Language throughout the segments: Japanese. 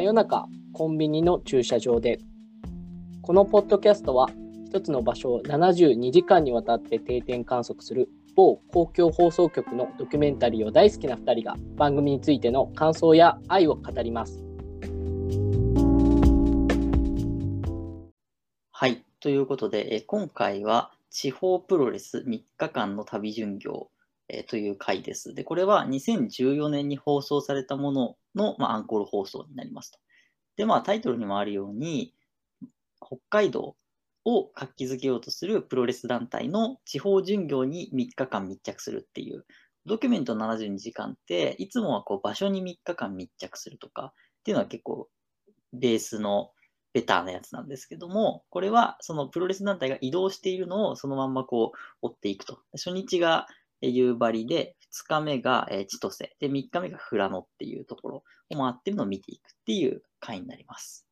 真夜中コンビニの駐車場でこのポッドキャストは一つの場所を72時間にわたって定点観測する某公共放送局のドキュメンタリーを大好きな2人が番組についての感想や愛を語ります。はい。ということで、え今回は地方プロレス3日間の旅巡業、えーという回です。で、これは2014年に放送されたものの、まあ、アンコール放送になりますと。で、まあタイトルにもあるように、北海道を活気づけようとするプロレス団体の地方巡業に3日間密着するっていう、ドキュメント72時間って、いつもはこう場所に3日間密着するとかっていうのは結構ベースのベターなやつなんですけども、これはそのプロレス団体が移動しているのをそのまんまこう追っていくと。初日が夕張で、2日目がえー千歳、で、3日目が富良野っていうところを回ってるのを見ていくっていう回になります。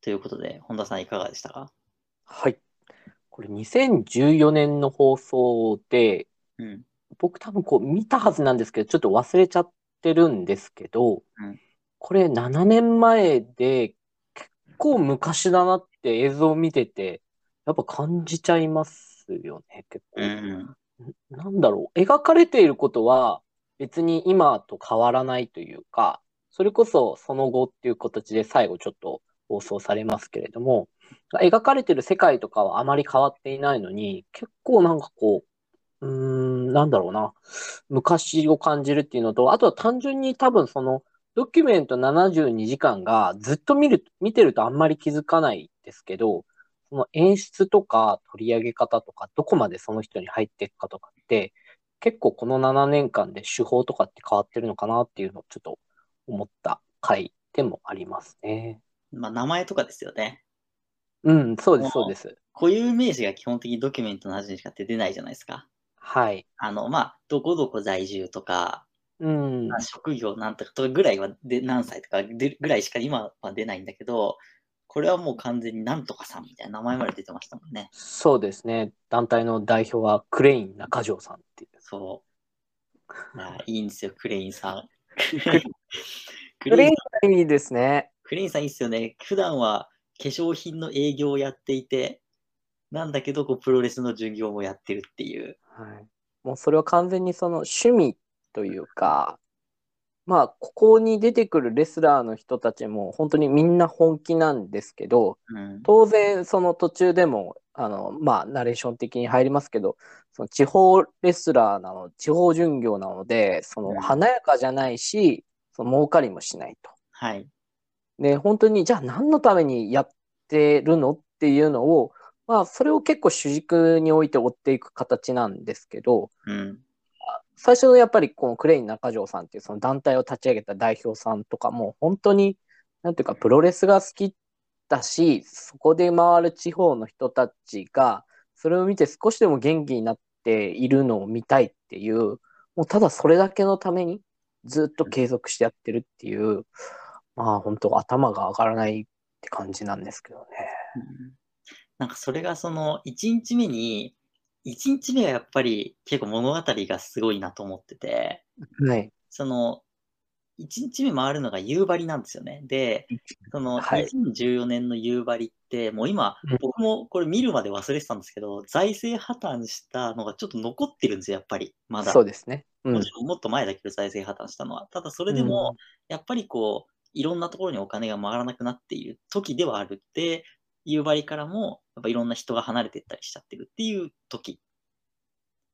ということで、本田さんいかがでしたか？はい。これ2014年の放送でうん。僕多分こう見たはずなんですけどちょっと忘れちゃってるんですけど、うんこれ7年前で結構昔だなって映像を見ててやっぱ感じちゃいますよね結構。うん。なんだろう、描かれていることは別に今と変わらないというか、それこそその後っていう形で最後ちょっと放送されますけれども、描かれてる世界とかはあまり変わっていないのに、結構なんかこう、うーん、なんだろうな、昔を感じるっていうのと、あとは単純に多分そのドキュメント72時間がずっと見る、見てるとあんまり気づかないですけど、その演出とか取り上げ方とか、どこまでその人に入っていくかとかって、結構この7年間で手法とかって変わってるのかなっていうのをちょっと思った回でもありますね。まあ、名前とかですよね。うん、そうです、そうです。固有名詞が基本的にドキュメントの72時間って出ないじゃないですか。はい。あの、まあ、どこどこ在住とか、うん、まあ職業なんとかとかぐらいはで何歳とかでぐらいしか今は出ないんだけど、これはもう完全になんとかさんみたいな名前まで出てましたもんね。そうですね。団体の代表はクレイン中条さんっていう。そう。いや、いいんですよ、クレインさん。クレインさんいいですね。クレインさんいいっすよね。普段は化粧品の営業をやっていて、なんだけど、こうプロレスの巡業もやってるっていう。はい。もうそれは完全にその趣味というか、まあ、ここに出てくるレスラーの人たちも本当にみんな本気なんですけど、うん。当然その途中でも、あの、まあ、ナレーション的に入りますけど、その地方レスラーなの、地方巡業なので、そうんの華やかじゃないし、その儲かりもしないと。はい。で、本当に、じゃあ何のためにやってるのっていうのを、まあ、それを結構主軸に置いて追っていく形なんですけど、うん。最初のやっぱりこのクレイン中条さんっていうその団体を立ち上げた代表さんとかも本当になんていうかプロレスが好きだしそこで回る地方の人たちがそれを見て少しでも元気になっているのを見たいっていうもうただそれだけのためにずっと継続してやってるっていうまあ本当頭が上がらないって感じなんですけどね。なんかそれがその1日目に、1日目はやっぱり結構物語がすごいなと思ってて、はい。その1日目回るのが夕張なんですよね。で、そのはい2014年の夕張って、もう今うん、僕もこれ見るまで忘れてたんですけど、財政破綻したのがちょっと残ってるんですよ、やっぱり。まだ。そうですね。うんもちろんもっと前だけど財政破綻したのは。ただそれでも、やっぱりこう、いろんなところにお金が回らなくなっている時ではあるって、夕張からも、やっぱいろんな人が離れていったりしちゃってるっていう時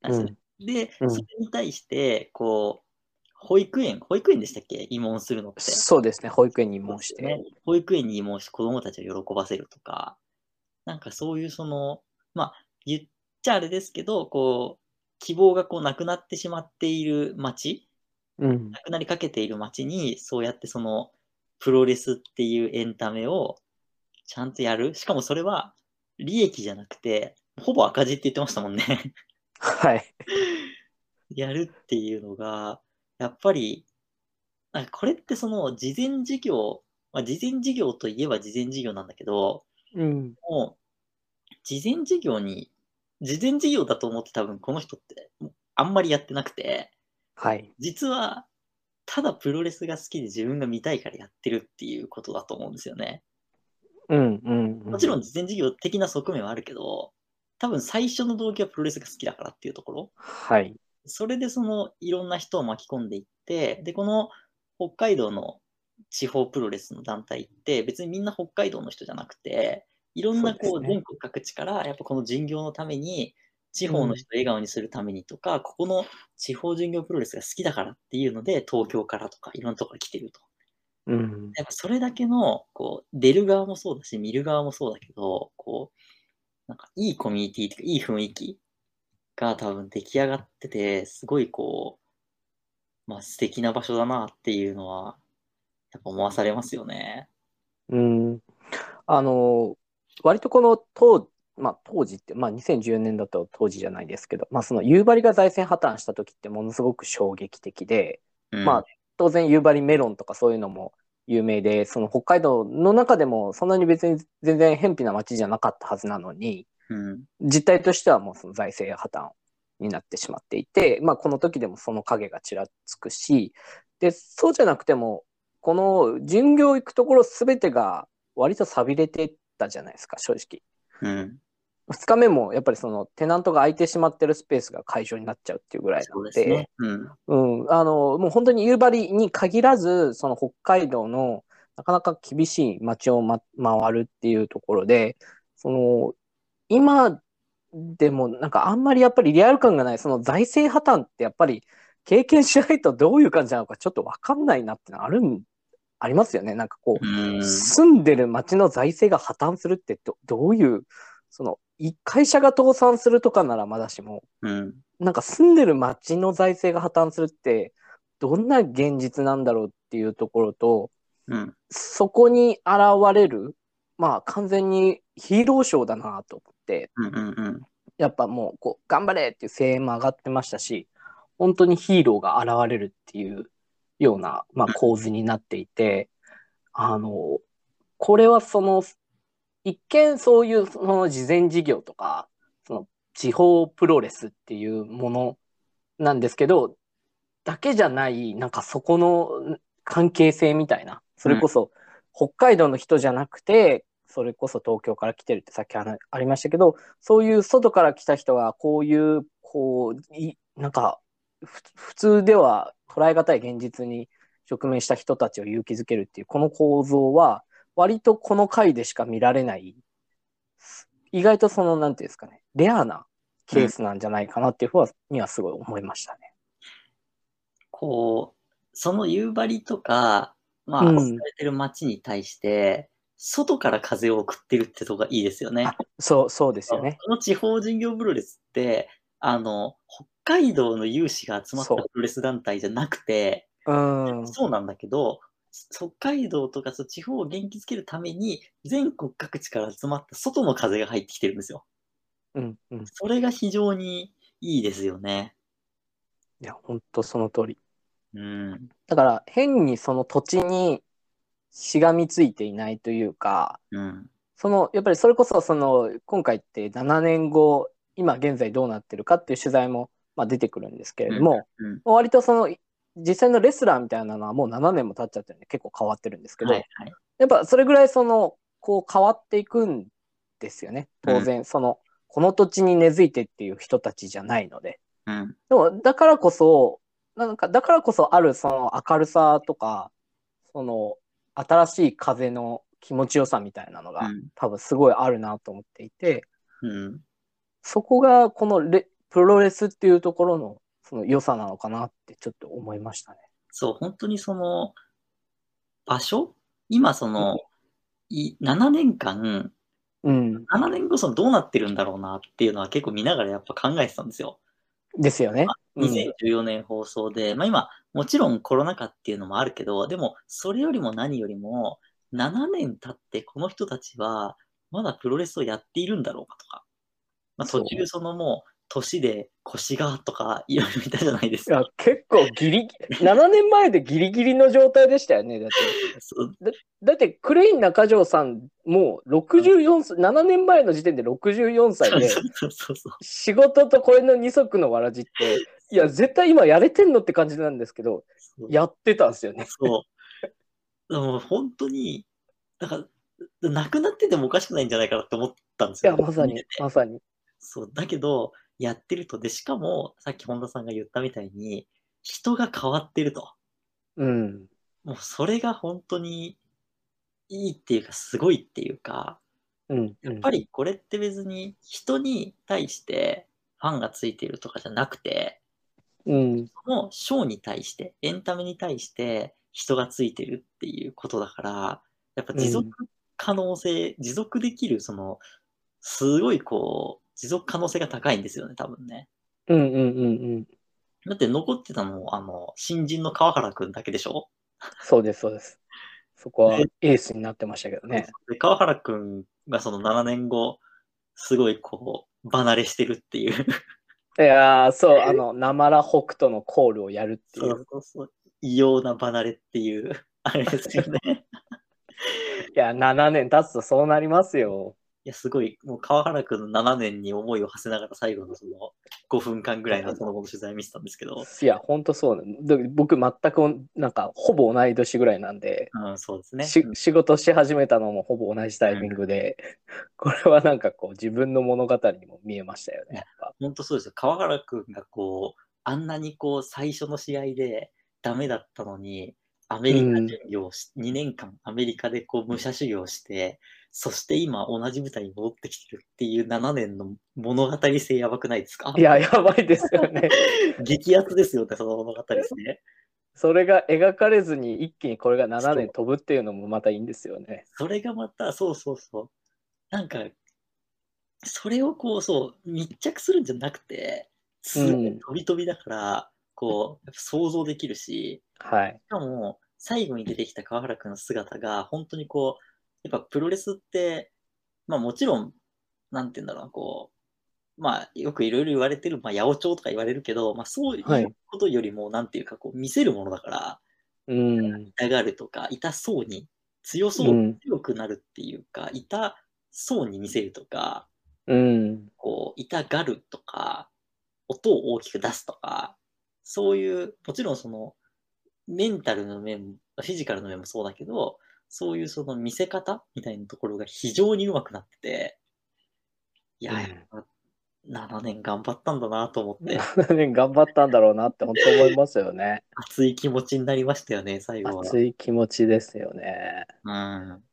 なんですよね。で、うんそれに対して、こう、保育園、保育園でしたっけ？慰問するのって。そうですね。保育園に申して。ね、保育園にもし子供たちを喜ばせるとか、なんかそういうその、まあ、言っちゃあれですけど、こう、希望がこうなくなってしまっている街、うん。なくなりかけている街に、そうやってその、プロレスっていうエンタメをちゃんとやる？しかもそれは利益じゃなくて、ほぼ赤字って言ってましたもんね。はい。やるっていうのが、やっぱり、なんかこれってその事前事業、まあ、事前事業といえば事前事業なんだけど、うん。もう、事前事業に、事前事業だと思って多分この人ってあんまりやってなくて、はい。実はただプロレスが好きで自分が見たいからやってるっていうことだと思うんですよね。うんうん、うん。もちろん実践事業的な側面はあるけど、多分最初の動機はプロレスが好きだからっていうところ。はい。それでそのいろんな人を巻き込んでいって、で、この北海道の地方プロレスの団体って別にみんな北海道の人じゃなくて、いろんなこそう全国各地からやっぱこの巡業のために、地方の人を笑顔にするためにとか、ここの地方巡業プロレスが好きだからっていうので、東京からとかいろんなところから来てると。うん。やっぱそれだけの、こう、出る側もそうだし、見る側もそうだけど、こう、なんかいいコミュニティというか、いい雰囲気が多分出来上がってて、すごいこう、まあ素敵な場所だなっていうのは、やっぱ思わされますよね。うん。あの、割とこの当、まあ当時って、まあ2014年だと当時じゃないですけど、まあその夕張が財政破綻した時ってものすごく衝撃的で、うん、まあ当然夕張メロンとかそういうのも有名で、その北海道の中でもそんなに別に全然偏僻な町じゃなかったはずなのに、うん、実態としてはもうその財政破綻になってしまっていて、まあこの時でもその影がちらつくし、で、そうじゃなくても、この巡業行くところすべてが割と寂れてたじゃないですか、正直。うん。2日目もやっぱりそのテナントが空いてしまってるスペースが会場になっちゃうっていうぐらいなので。うん。うん、あの、もう本当に夕張に限らず、その北海道のなかなか厳しい街を、ま、回るっていうところで、その、今でもなんかあんまりやっぱりリアル感がない、その財政破綻ってやっぱり経験しないとどういう感じなのかちょっとわかんないなってのあるん、ありますよね。なんかこう、うん。住んでる町の財政が破綻するってどどういう、その、一会社が倒産するとかならまだしも、うん。なんか住んでる町の財政が破綻するって、どんな現実なんだろうっていうところと、うん。そこに現れる、まあ完全にヒーローショーだなと思って、うん。うん。うん。やっぱもう、こう、頑張れっていう声援も上がってましたし、本当にヒーローが現れるっていうような、まあ、構図になっていて、あの、これはその、一見そういうその事前事業とか、その地方プロレスっていうものなんですけど、だけじゃない、なんかそこの関係性みたいな、それこそ北海道の人じゃなくて、それこそ東京から来てるってさっきあありましたけど、そういう外から来た人がこういう、こう、いなんか、普通では捉え難い現実に直面した人たちを勇気づけるっていう、この構造は、割とこの回でしか見られない、意外とその、なんていうんですかね、レアなケースなんじゃないかなっていうふうにはすごい思いましたね。こう、その夕張とか、まあ、うんされてる街に対して、外から風を送ってるってとこがいいですよね。あそう、そうですよね。この地方人業プロレスって、あの、北海道の有志が集まったそうプロレス団体じゃなくて、うん。そうなんだけど、北海道とかそう地方を元気づけるために、全国各地から集まった外の風が入ってきてるんですよ。うん、うん。それが非常にいいですよね。いや、本当その通り。うん。だから、変にその土地にしがみついていないというか、うん。その、やっぱりそれこそ、その、今回って7年後、今現在どうなってるかっていう取材も、まあ、出てくるんですけれども、うん。割とその、実際のレスラーみたいなのはもう7年も経っちゃってるんで結構変わってるんですけど、はいはい。やっぱそれぐらいその、こう変わっていくんですよね。当然、その、この土地に根付いてっていう人たちじゃないので。うん。でも、だからこそ、なんか、だからこそあるその明るさとか、その、新しい風の気持ちよさみたいなのが、うん多分すごいあるなと思っていて、うん。そこがこのレプロレスっていうところのその良さなのかなってちょっと思いましたね。そう、本当にその、場所？今その、い7年間、うん。7年後そのどうなってるんだろうなっていうのは結構見ながらやっぱ考えてたんですよ。ですよね。うん2014年放送で、まあ今、もちろんコロナ禍っていうのもあるけど、でもそれよりも何よりも、7年経ってこの人たちはまだプロレスをやっているんだろうかとか、まあ、途中そのもう年で腰がとかいろいろいたじゃないですか。結構ギリギリ、7年前でギリギリの状態でしたよね。だって、そうだってクレイン中条さんもう64歳、7年前の時点で64歳で。仕事とこれの二足のわらじって、いや、絶対今やれてんのって感じなんですけど、やってたんですよね。そう。でも本当に、だから、なくなっててもおかしくないんじゃないかなって思ったんですよ。いや、まさにまさに。そう。だけど、やってると、で、しかも、さっき本田さんが言ったみたいに、人が変わってると。うん。もうそれが本当にいいっていうか、すごいっていうか、うん。やっぱりこれって別に人に対してファンがついてるとかじゃなくて、うん。そのショーに対して、エンタメに対して人がついてるっていうことだから、やっぱ持続可能性、持続できる、その、すごいこう、持続可能性が高いんですよね、多分ね。うんうんうんうん。だって残ってたの、あの、新人の川原くんだけでしょ？そうです、そうです。そこはねエースになってましたけどね。で川原くんがその7年後、すごいこう、離れしてるっていう。いやー、そう、あの、なまら北斗のコールをやるっていそうう。そうそう。異様な離れっていう、あれですよね。いや、7年経つとそうなりますよ。いや、すごい、もう川原くんの7年に思いを馳せながら最後のその5分間ぐらいのその後の取材見てたんですけど、いや、ほんとそうな僕、全く、なんか、ほぼ同い年ぐらいなんで、うん、そうですね。し仕事し始めたのもほぼ同じタイミングで、これはなんかこう、自分の物語にも見えましたよね。やっぱ本当そうですよ。川原くんがこう、あんなにこう、最初の試合でダメだったのに、アメリカ巡業をし、2年間アメリカでこう武者修行して、そして今同じ舞台に戻ってきてるっていう7年の物語性やばくないですか？いや、やばいですよね。激アツですよね、その物語性。それが描かれずに一気にこれが7年飛ぶっていうのもまたいいんですよね。それがまた、そうそうそう。なんか、それをこう、そう、密着するんじゃなくて、すごい飛び飛びだから、こう、やっぱ想像できるし、はい。しかも、最後に出てきた川原君の姿が、本当にこう、やっぱプロレスって、まあもちろん、なんて言うんだろうな、こう、まあよくいろいろ言われてる、まあ八百長とか言われるけど、まあそういはいうことよりも、なんていうか、こう、見せるものだから、うん。痛がるとか、痛そうに、強そう、うん強くなるっていうか、痛そうに見せるとか、うん。こう、痛がるとか、音を大きく出すとか、そういう、もちろんその、メンタルの面、フィジカルの面もそうだけど、そういうその見せ方みたいなところが非常に上手くなってて、いや、うんやっぱ7年頑張ったんだなと思って、7年頑張ったんだろうなって本当思いますよね。熱い気持ちになりましたよね、最後は。熱い気持ちですよね。うん。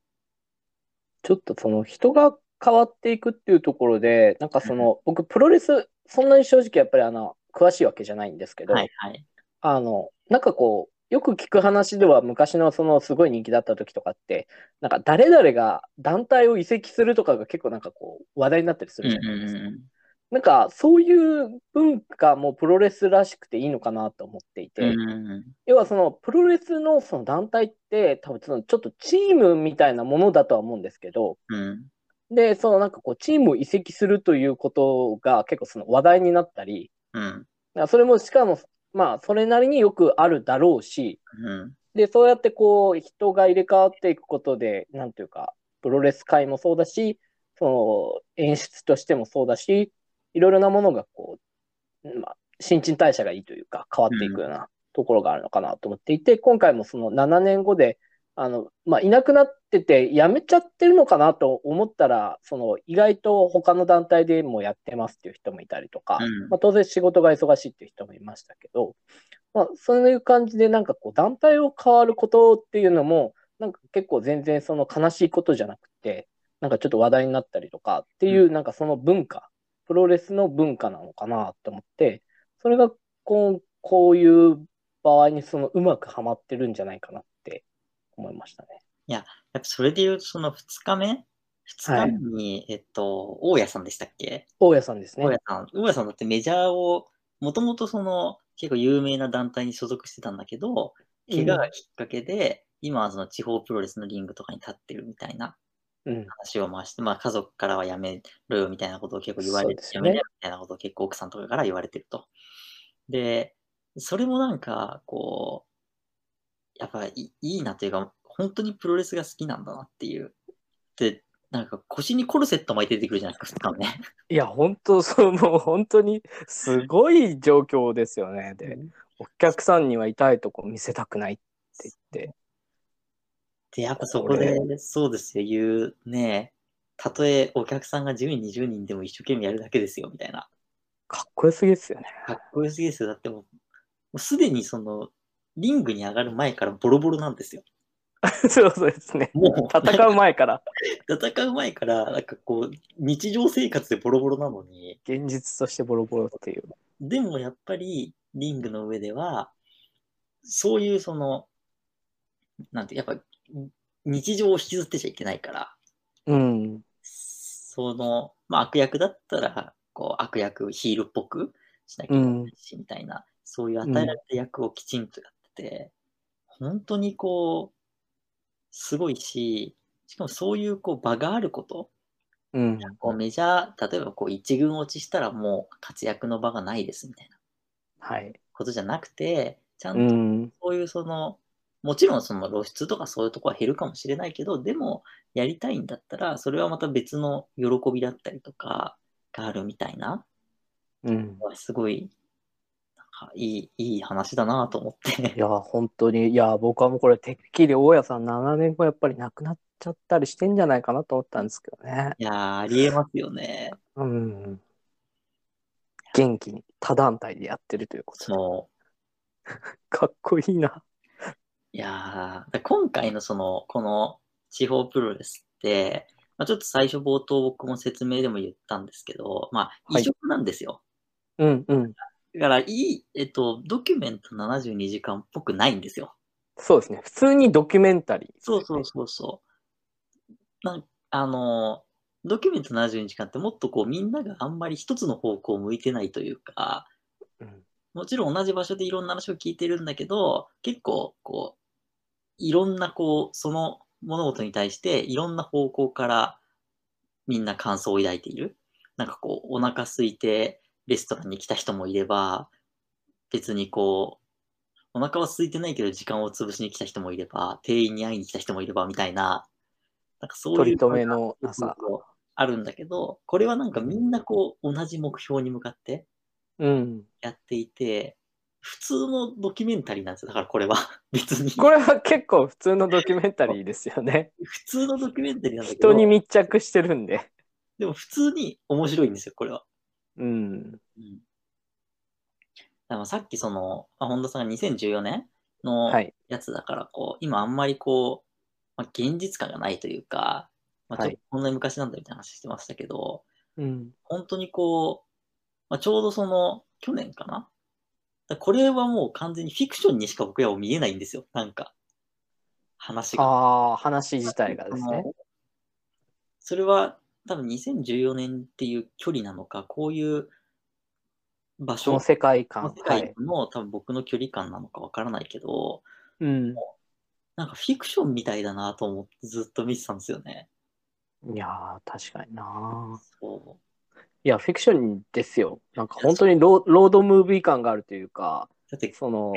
ちょっとその人が変わっていくっていうところで、なんかその、僕プロレス、そんなに正直やっぱりあの、詳しいわけじゃないんですけど、はいはい。あの、なんかこう、よく聞く話では昔のそのすごい人気だった時とかって、なんか誰々が団体を移籍するとかが結構なんかこう話題になったりすうんるじゃないですか。うんなんかそういう文化もプロレスらしくていいのかなと思っていて、うん。うんうん要はそのプロレスのその団体って多分そのちょっとチームみたいなものだとは思うんですけど、うん。で、そのなんかこうチームを移籍するということが結構その話題になったり、うん。それもしかもまあそれなりによくあるだろうし、うん。で、そうやってこう人が入れ替わっていくことで、なんていうか、プロレス界もそうだし、その演出としてもそうだし、いろいろなものがこう、まあ、新陳代謝がいいというか変わっていくようなところがあるのかなと思っていて、今回もその7年後で、あの、まあ、いなくなってて辞めちゃってるのかなと思ったら、その意外と他の団体でもやってますっていう人もいたりとか、うんまあ、当然仕事が忙しいっていう人もいましたけど、まあ、そういう感じでなんかこう団体を変わることっていうのも、なんか結構全然その悲しいことじゃなくて、なんかちょっと話題になったりとかっていう、なんかその文化、プロレスの文化なのかなと思って、それがこうこういう場合にそのうまくはまってるんじゃないかなって思いましたね。やっぱそれで言うと、その2日目 ?2 日目に、えっと、大家さんでしたっけ？大家さんですね大。家さん。大家さんだってメジャーを、もともとその、結構有名な団体に所属してたんだけど、怪我がきっかけで、今はその地方プロレスのリングとかに立ってるみたいなうん。話を回して、まあ家族からはやめろよみたいなことを結構言われて、ねやめろよみたいなことを結構奥さんとかから言われてると。で、それもなんか、こう、やっぱいいいなというか、本当にプロレスが好きなんだなっていう。で、なんか腰にコルセット巻いて出てくるじゃないですか、ね。いや、本当そう、もう本当にすごい状況ですよね。で、お客さんには痛いとこ見せたくないって言って。で、やっぱそこで、そうですよ、言うね、たとえお客さんが10人、20人でも一生懸命やるだけですよ、みたいな。かっこよすぎですよね。かっこよすぎですよ。だってもう、もうすでにその、リングに上がる前からボロボロなんですよ。そ うそうですね。もう、戦う前から 戦う前から、なんかこう、日常生活でボロボロなのに、現実としてボロボロっていう。でもやっぱり、リングの上では、そういうその、なんて、やっぱ、日常を引きずってちゃいけないから、うん。その、まあ、悪役だったら、こう、悪役、ヒールっぽくしなきゃいけないし、みたいな、そういう与えられた役をきちんとやってて、本当にこう、すごいし、しかもそういうこう場があること、うん。こうメジャー、例えばこう一軍落ちしたらもう活躍の場がないですみたいなはい。ことじゃなくて、ちゃうんとん。そういうその、もちろんその露出とかそういうとこは減るかもしれないけど、でもやりたいんだったら、それはまた別の喜びだったりとかがあるみたいな、うん。すごい、いい、いい話だなと思ってい。や、本当に、いや、僕はもうこれ、てっきり大家さん7年後やっぱり亡くなっちゃったりしてんじゃないかなと思ったんですけどね。いやー、ありえますよね。うん。元気に他団体でやってるということでそう。かっこいいな。いや今回のその、この地方プロレスって、まあ、ちょっと最初冒頭僕も説明でも言ったんですけど、まあ、はい異色なんですよ。うんうん。だから、いい、えっと、ドキュメント72時間っぽくないんですよ。そうですね。普通にドキュメンタリー。そうそうそうそう。なんあの、ドキュメント72時間ってもっとこうみんながあんまり一つの方向を向いてないというか、うんもちろん同じ場所でいろんな話を聞いてるんだけど、結構こう、いろんなこう、その物事に対していろんな方向からみんな感想を抱いている。なんかこう、お腹空いてレストランに来た人もいれば、別にこう、お腹は空いてないけど時間を潰しに来た人もいれば、店員に会いに来た人もいればみたいな、なんかそういう取り留めのなさ。あるんだけど、これはなんかみんなこう、同じ目標に向かって、うん。やっていて、普通のドキュメンタリーなんですよ。だからこれは 別に。これは結構普通のドキュメンタリーですよね。普通のドキュメンタリーなんだけど、人に密着してるんで。でも普通に面白いんですよ、これは。うん。うん、だからさっきその、まあ、本田さんが2014年のはい。やつだから、こう、今あんまりこう、まあ、現実感がないというか、まあ、ちょっはいとこんなに昔なんだみたいな話してましたけど、うん。本当にこう、まあ、ちょうどその、去年かな？だこれはもう完全にフィクションにしか僕らは見えないんですよ。なんか、話が。ああ、話自体がですね。それは多分2014年っていう距離なのか、こういう場所その世界観。はい世界。の多分僕の距離感なのかわからないけど、うん。なんかフィクションみたいだなと思ってずっと見てたんですよね。いやー、確かにな。そいや、フィクションですよ。なんか本当にロロードムービー感があるというか、う。だって、その、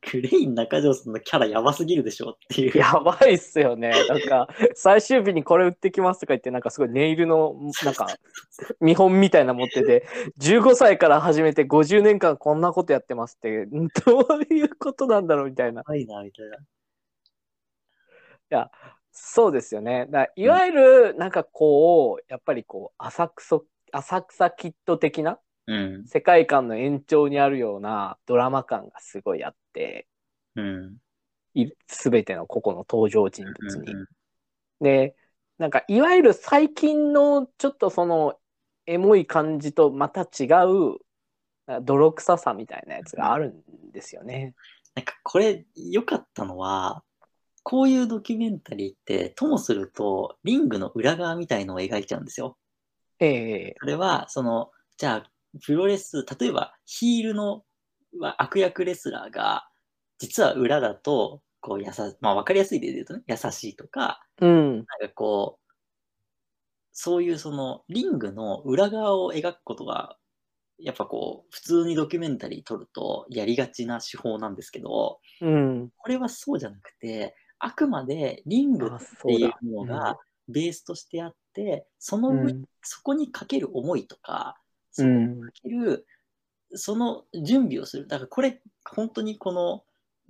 クレイン中条さんのキャラやばすぎるでしょっていう。やばいっすよね。なんか、最終日にこれ売ってきますとか言って、なんかすごいネイルの、なんか、見本みたいな持ってて、15歳から始めて50年間こんなことやってますって、んどういうことなんだろうみたいな。ないな、みたいな。そうですよね。だいわゆる、なんかこう、やっぱりこう、浅草、浅草キッド的なうん。世界観の延長にあるようなドラマ感がすごいあって、うん。すべての個々の登場人物に。うんで、なんか、いわゆる最近のちょっとその、エモい感じとまた違う、泥臭さみたいなやつがあるんですよね。なんかこれ良かったのは、こういうドキュメンタリーって、ともすると、リングの裏側みたいのを描いちゃうんですよ。ええそれは、その、じゃあ、プロレス、例えば、ヒールのは悪役レスラーが、実は裏だと、こう、やさ、まあ、わかりやすい例で言うとね、優しいとか、うん。なんかこう、そういうその、リングの裏側を描くことが、やっぱこう、普通にドキュメンタリー撮るとやりがちな手法なんですけど、うん。これはそうじゃなくて、あくまでリングあ、って。いうのがベースとしてあっって、その上、うん。そこにかける思いとか、そこにうん。かける、その準備をする。だからこれ、本当にこの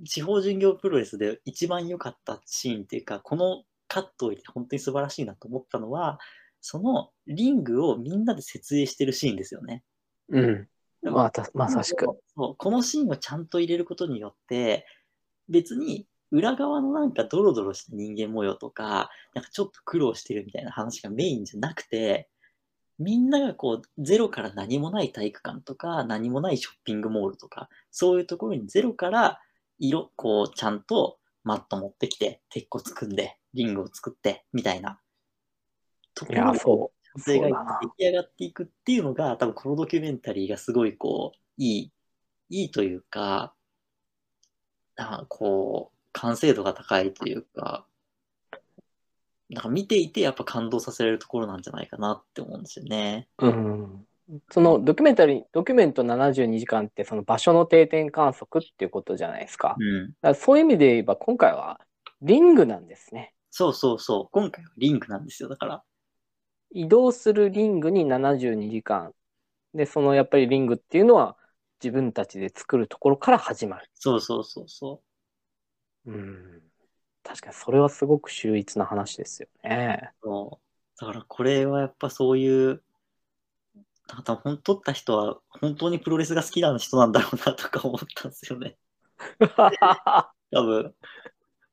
地方巡業プロレスで一番良かったシーンっていうか、このカットを入れて本当に素晴らしいなと思ったのは、そのリングをみんなで設営してるシーンですよね。うん。まあ、たまさしく。そうこのシーンをちゃんと入れることによって、別に裏側のなんかドロドロした人間模様とか、なんかちょっと苦労してるみたいな話がメインじゃなくて、みんながこう、ゼロから何もない体育館とか、何もないショッピングモールとか、そういうところにゼロから色、こう、ちゃんとマット持ってきて、鉄骨組んで、リングを作って、みたいな。ところそう。それが出来上がっていくっていうのが、多分このドキュメンタリーがすごいこう、いい、いいというか、あこう、完成度が高いというか、なんか見ていてやっぱ感動させられるところなんじゃないかなって思うんですよね。うん。そのドキュメンタリー、ドキュメント72時間ってその場所の定点観測っていうことじゃないですか。うん。だからそういう意味で言えば今回はリングなんですね。そうそうそう。今回はリンクなんですよ。だから。移動するリングに72時間。で、そのやっぱりリングっていうのは自分たちで作るところから始まる。そうそうそうそうん。確かにそれはすごく秀逸な話ですよね。う。そうだからこれはやっぱそういう、なんか多分撮った人は本当にプロレスが好きな人なんだろうなとか思ったんですよね。多分、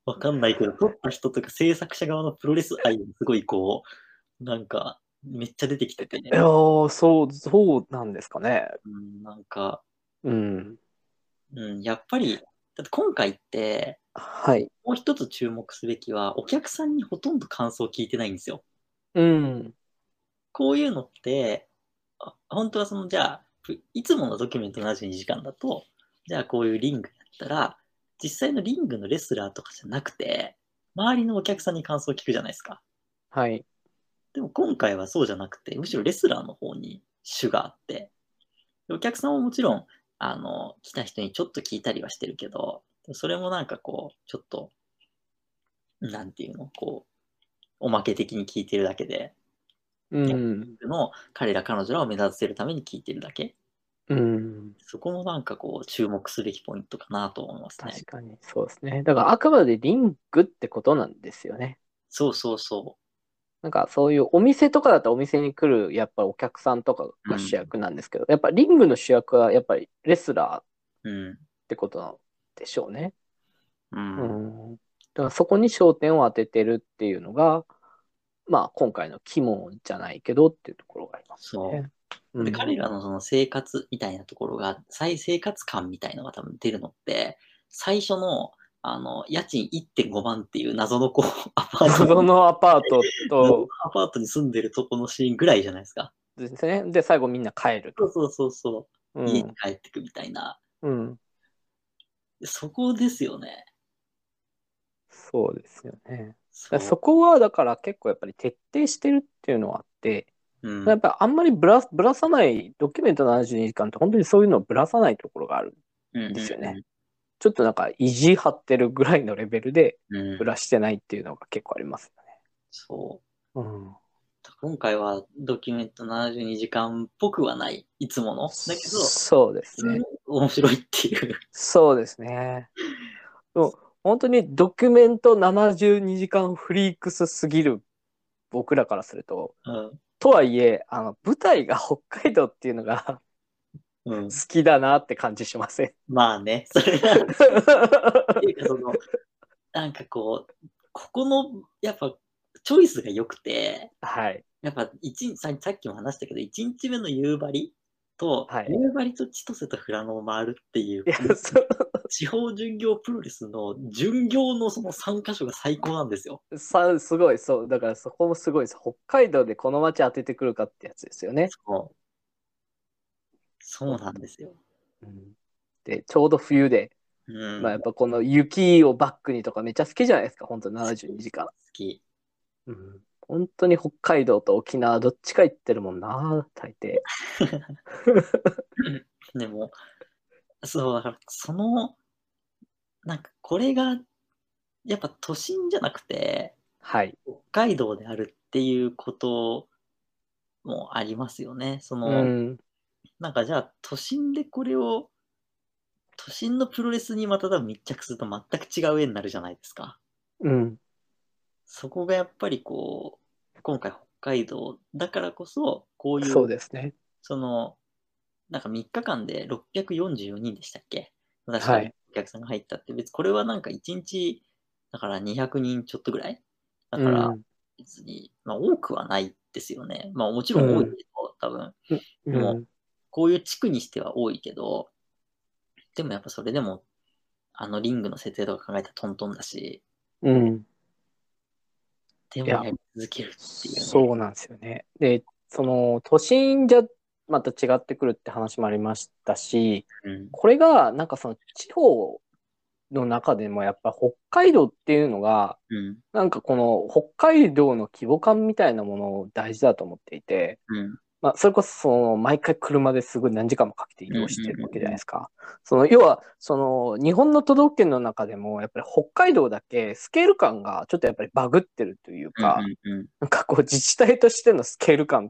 わかんないけど、撮った人とか制作者側のプロレス愛がすごいこう、なんか、めっちゃ出てきてて、いやーそう、そうなんですかね。うん、なんか、うん。うん、やっぱり、だって今回って、はい。もう一つ注目すべきは、お客さんにほとんど感想を聞いてないんですよ。うん。こういうのって、あ本当はその、じゃあ、ふいつものドキュメント72時間だと、じゃあこういうリングやったら、実際のリングのレスラーとかじゃなくて、周りのお客さんに感想を聞くじゃないですか。はい。でも今回はそうじゃなくて、むしろレスラーの方に主があって、でお客さんももちろん、あの、来た人にちょっと聞いたりはしてるけど、それもなんかこう、ちょっと、なんていうの、こう、おまけ的に聞いてるだけで、うん。の彼ら彼女らを目立たせるために聞いてるだけ。うん。そこもなんかこう、注目すべきポイントかなと思いますね確。かに、そうですね。だからあくまでリングってことなんですよね。そうそうそなんかそういうお店とかだったらお店に来るやっぱりお客さんとかが主役なんですけど、やっぱリングの主役はやっぱりレスラーっう。うん。てことなんでしょうね。う。うんん。だからそこに焦点を当ててるっていうのが、まあ今回の肝じゃないけどっていうところがありますそう。ね。うんで、彼らのその生活みたいなところが、再生活感みたいのが多分出るのって、最初の、あの、家賃1.5万っていう謎のこう、アパート謎のアパートとアパートに住んでるとこのシーンぐらいじゃないですか。ですね。で、最後みんな帰ると。そうそうそうそうう。家にん。帰ってくみたいな。うん。そこですよね。そうですよね。そそこはだから結構やっぱり徹底してるっていうのはあって、うんやっぱりあんまりぶらぶらさない、ドキュメント72時間って本当にそういうのをぶらさないところがある。ですよね。ちょっとなんか意地張ってるぐらいのレベルでうんうんうんぶらしてないっていうのが結構ありますそう。よね。うん。今回はドキュメント72時間っぽくはない、いつもの。だけど、そうですね。面白いっていう。そうですね。でも本当にドキュメント72時間フリークスすぎる僕らからすると、うんとはいえ、あの、舞台が北海道っていうのがうん好、きだなって感じしません？まあね、それが、っていうかその、なんかこう、ここの、やっぱ、チョイスが良くて、はい。やっぱ一日さ、さっきも話したけど、1日目の夕張と、はい夕張と千歳と富良野を回るっていう地方巡業プロレスの巡業のその3箇所が最高なんですよ。うさ、すごい、そう。だからそこもすごいです。北海道でこの街当ててくるかってやつですよね。そう。そうなんですよ。うんで、ちょうど冬で、うん。まあやっぱこの雪をバックにとかめっちゃ好きじゃないですか、本当72時間。好き。うん、本当に北海道と沖縄どっちか行ってるもんな、大抵。でも、そう、だから、その、なんか、これが、やっぱ都心じゃなくて、はい。北海道であるっっていうこともありますよね。その、うん。なんかじゃあ都心でこれを、都心のプロレスにまた多分密着すると全く違う絵になるじゃないですか。うん。そこがやっぱりこう、今回北海道だからこそ、こういう、そうですね。その、なんか3日間で644人でしたっけ？確かにはいお客さんが入ったって、別にこれはなんか1日、だから200人ちょっとぐらい？だからうん別に、まあ多くはないですよね。まあもちろん多いけど、多分、うでもん。こういう地区にしては多いけど、でもやっぱそれでも、あのリングの設営とか考えたらトントンだし、うん。でもやり続けるっていうね。そうなんですよね。で、その、都心じゃまた違ってくるって話もありましたし、うん。これが、なんかその地方の中でもやっぱ北海道っていうのが、うん。なんかこの北海道の規模感みたいなものを大事だと思っていて、うん。まあ、それこそその毎回車ですごい何時間もかけて移動してるわけじゃないですか。その要はその日本の都道府県の中でもやっぱり北海道だけスケール感がちょっとやっぱりバグってるというか、なんかこう自治体としてのスケール感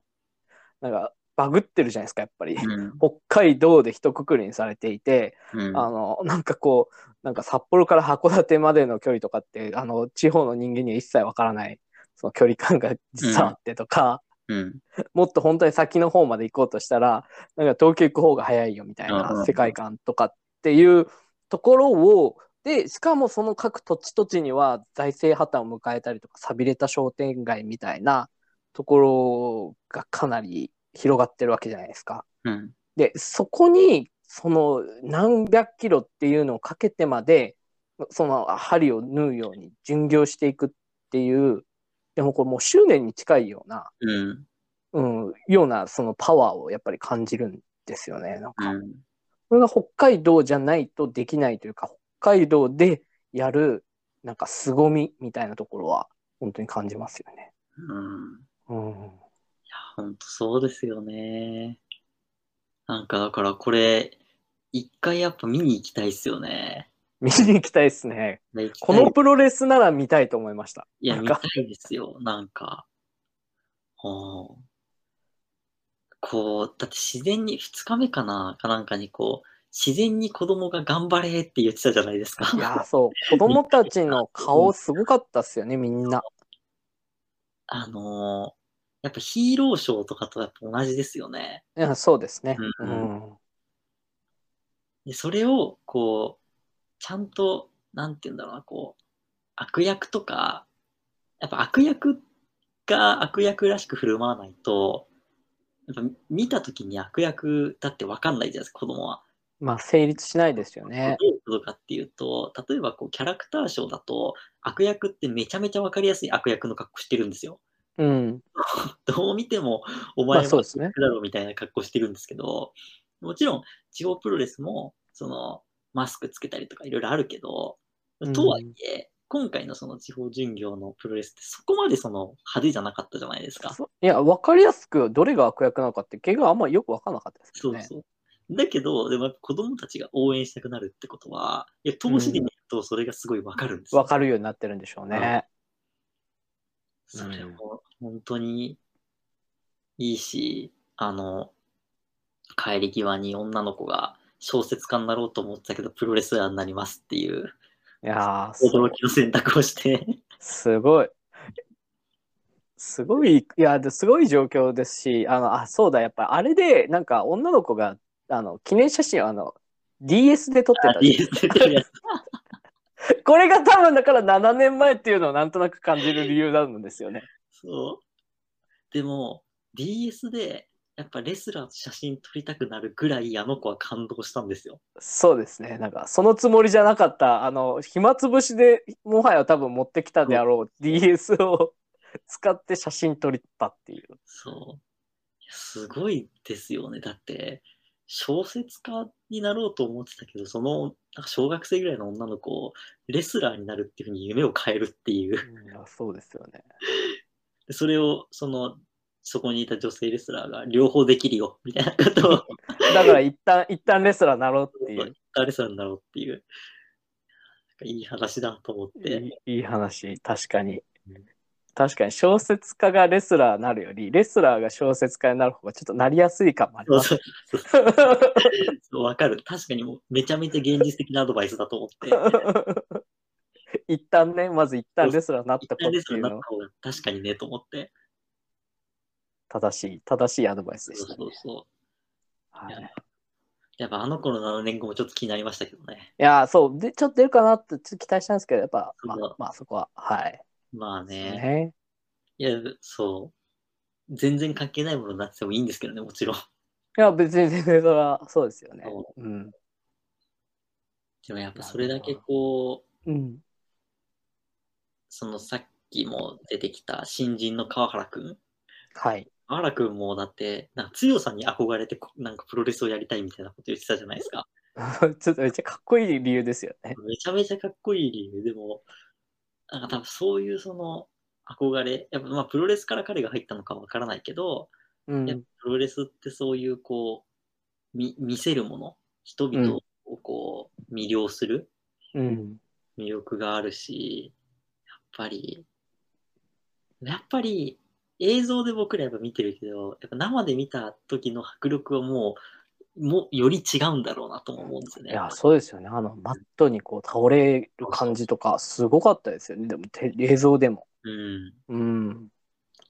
なんかバグってるじゃないですかやっぱり。うん。北海道で一括りにされていて、うん。あのなんかこうなんか札幌から函館までの距離とかってあの地方の人間には一切わからないその距離感が実はあってとか、うん。もっと本当に先の方まで行こうとしたら、なんか東京行く方が早いよみたいなん世界観とかっていうところを、で、しかもその各土地土地には財政破綻を迎えたりとか、寂れた商店街みたいなところがかなり広がってるわけじゃないですか。うん。で、そこに、その何百キロっていうのをかけてまで、その針を縫うように巡業していくっていう、でもこれもう執念に近いような、うんうん、ようなそのパワーをやっぱり感じるんですよね。なんか、うんこれが北海道じゃないとできないというか、北海道でやるなんか凄みみたいなところは本当に感じますよね。うんうん。いや、ほんとそうですよね。なんかだからこれ、一回やっぱ見に行きたいっすよね。見に行きたいですね。このプロレスなら見たいと思いました。いや、見たいですよ。なんか、こう、だって自然に、二日目かな？かなんかにこう、自然に子供が頑張れって言ってたじゃないですか。いや、そう、子供たちの顔すごかったっすよね、みんな。あのーやっぱヒーローショーとかとやっぱ同じですよね。いや、そうですね。ううんん。で、それを、こう、ちゃんと、なんて言うんだろうな、こう、悪役とか、やっぱ悪役が悪役らしく振る舞わないと、やっぱ見たときに悪役だって分かんないじゃないですか、子供は。まあ、成立しないですよね。どういうことかっていうと、例えばこうキャラクターショーだと、悪役ってめちゃめちゃ分かりやすい悪役の格好してるんですよ。うん。どう見ても、おま前はあそうですね。だろうみたいな格好してるんですけど、もちろん地方プロレスも、その、マスクつけたりとかいろいろあるけど、うんとはいえ、今回のその地方巡業のプロレスってそこまでその派手じゃなかったじゃないですか。そいや、わかりやすくどれが悪役なのかって、結局あんまりよくわかんなかったですよね。そうそう。だけど、でも子供たちが応援したくなるってことは、いや、投資で見るとそれがすごいわかるんですよ。わかるようになってるんでしょうね。それも本当にいいし、あの、帰り際に女の子が小説家になろうと思ってたけど、プロレスラーになりますっていういや驚きの選択をして、すごい。すごい、いや、ですごい状況ですし、あの、あ、そうだ、やっぱあれで、なんか女の子が、あの、記念写真をあの、DS で撮ってた DS で これが多分だから7年前っていうのをなんとなく感じる理由なんですよね。そう。でも、DS でやっぱレスラーと写真撮りたくなるぐらいあの子は感動したんですよ。そうですね。なんか、そのつもりじゃなかった、あの、暇つぶしでもはや多分持ってきたであろう DS を使って写真撮ったっていう。そう。すごいですよね。だって、小説家になろうと思ってたけど、その、なんか小学生ぐらいの女の子をレスラーになるっていうふうに夢を変えるっていう。うんそうですよね。でそれを、その、そこにいた女性レスラーが両方できるよ、みたいなことを、だから一旦、一旦レスラーなろうっていう。レスラーになろうっていう、いい話だと思って。いいいい話、確かにうん。確かに小説家がレスラーになるより、レスラーが小説家になる方がちょっとなりやすい感もあります。わかる。確かにもうめちゃめちゃ現実的なアドバイスだと思って。一旦ね、まず一旦レスラーになった方が確かにねと思って。正しい、正しいアドバイスでそうした、ね。そうそう。はいいややっぱあの頃の7年後もちょっと気になりましたけどね。いやー、そう、で、ちょっと出るかなってちょっと期待したんですけど、やっぱ、まそうあ、まあ、そこは、はい。まあね。ね。いや、そう。全然関係ないものになっててもいいんですけどね、もちろん。いや、別に全然それは、そうですよね。そうん。でもやっぱそれだけこう、うん。そのさっきも出てきた新人の川原くん。はい。川原くんもだって、なんか強さに憧れてこ、なんかプロレスをやりたいみたいなこと言ってたじゃないですか。ちょっとめっちゃかっこいい理由ですよね。めちゃめちゃかっこいい理由でも、なんか多分そういうその憧れ、やっぱまあプロレスから彼が入ったのかわからないけど、やっぱうん。プロレスってそういうこう、み見せるもの、人々をこう魅了するうん。魅力があるし、やっぱり、やっぱり映像で僕らやっぱ見てるけど、やっぱ生で見た時の迫力はもう、もうより違うんだろうなとも思うんですよね。いや、そうですよね。あの、マットにこう倒れる感じとか、すごかったですよね。でも、て映像でも。うん。うん。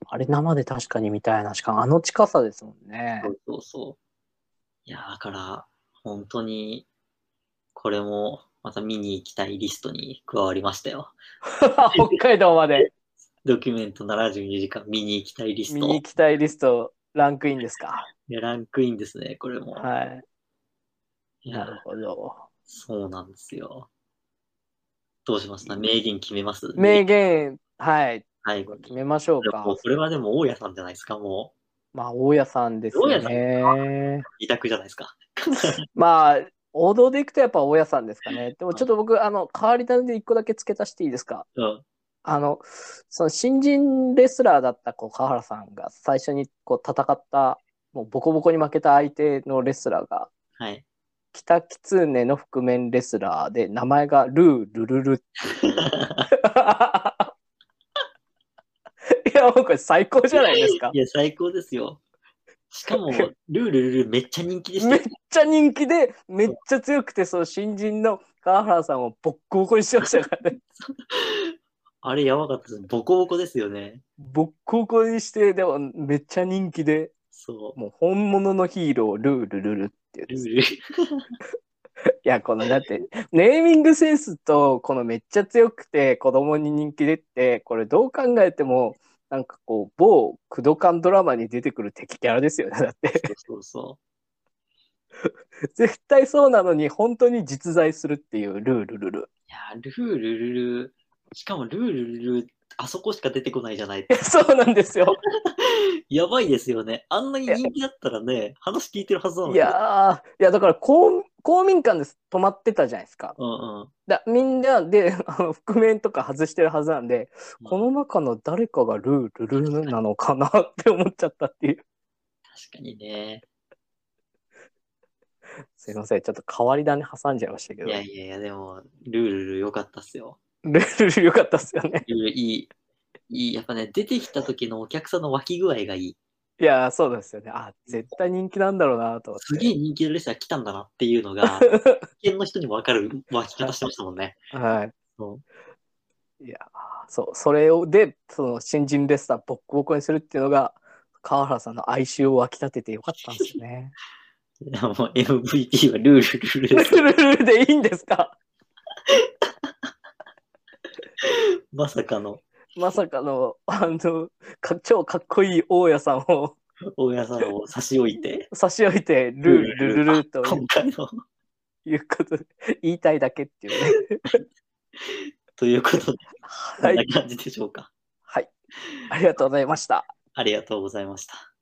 あれ、生で確かに見たいな。しかも、あの近さですもんねそ。うそうそう。いや、だから、本当に、これもまた見に行きたいリストに加わりましたよ。北海道までドキュメント72時間見に行きたいリス見ト。に行きたいリスト、ランクインですか？いやランクインですね、これも。はい。いやなるほど。そうなんですよ。どうします？か名言決めます？名言、はい。最後に。決めましょうかもう。これはでも大家さんじゃないですか、もまあ、大家さんですよ大家さね。う。二択じゃないですか。まあ、王道でいくとやっぱ大家さんですかね。でもちょっと僕、あの、変わり種で一個だけ付け足していいですか？うん。あの、その新人レスラーだったこう川原さんが最初にこう戦った、もうボコボコに負けた相手のレスラーが、はい。北キツネの覆面レスラーで、名前がルールルル。いや、もうこれ最高じゃないですかい。や、最高ですよ。しかも、ルールルルめっちゃ人気でしためっよ。ちゃ人気で、めっちゃ強くて、その新人の川原さんをボッコボコにしてましたからね。あれやばかったです。ボコボコですよね。ボッコボコにして、でもめっちゃ人気で、そもう本物のヒーロー、ルールルルっていうう。ルですールル いや、このだって、ネーミングセンスと、このめっちゃ強くて子供に人気でって、これどう考えても、なんかこう、某クドカンドラマに出てくる敵キャラですよね。だって、そうそ 絶対そうなのに、本当に実在するっていうルールルル。う。いや、ルールルル、しかもルールルル、あそこしか出てこないじゃない。そうなんですよ。やばいですよね。あんなに人気だったらね、話聞いてるはずなのに。いやー、いやだから公公民館で泊まってたじゃないですか。うんうん。だみんなで、あの覆面とか外してるはずなんで、うんこの中の誰かがルールルルなのかなって思っちゃったっていう。確かにね。すいません、ちょっと変わり種挟んじゃいましたけど。いやいやいや、でも、ルールル良かったっすよ。ルールル良かったっすよね。いい。いい。やっぱね、出てきた時のお客さんの湧き具合がいい。いやー、そうですよね。あ、絶対人気なんだろうなと思って。すげえ人気のレスラー来たんだなっていうのが、一見の人にも分かる湧き方してましたもんね。はい。そういやー、そう、それを、で、その新人レスラーボッコボコにするっていうのが、川原さんの哀愁を湧き立ててよかったんですね。いやもう MVP はルールルルルです。ルルルでいいんですか？まさかのまさかの、あの、か超かっこいい大家さんを大家さんを差し置いて、差し置いて、ルールルルと今回の。いうことで、言いたいだけっていうね。ということで、こはんない感じでしょうか。はい。ありがとうございました。ありがとうございました。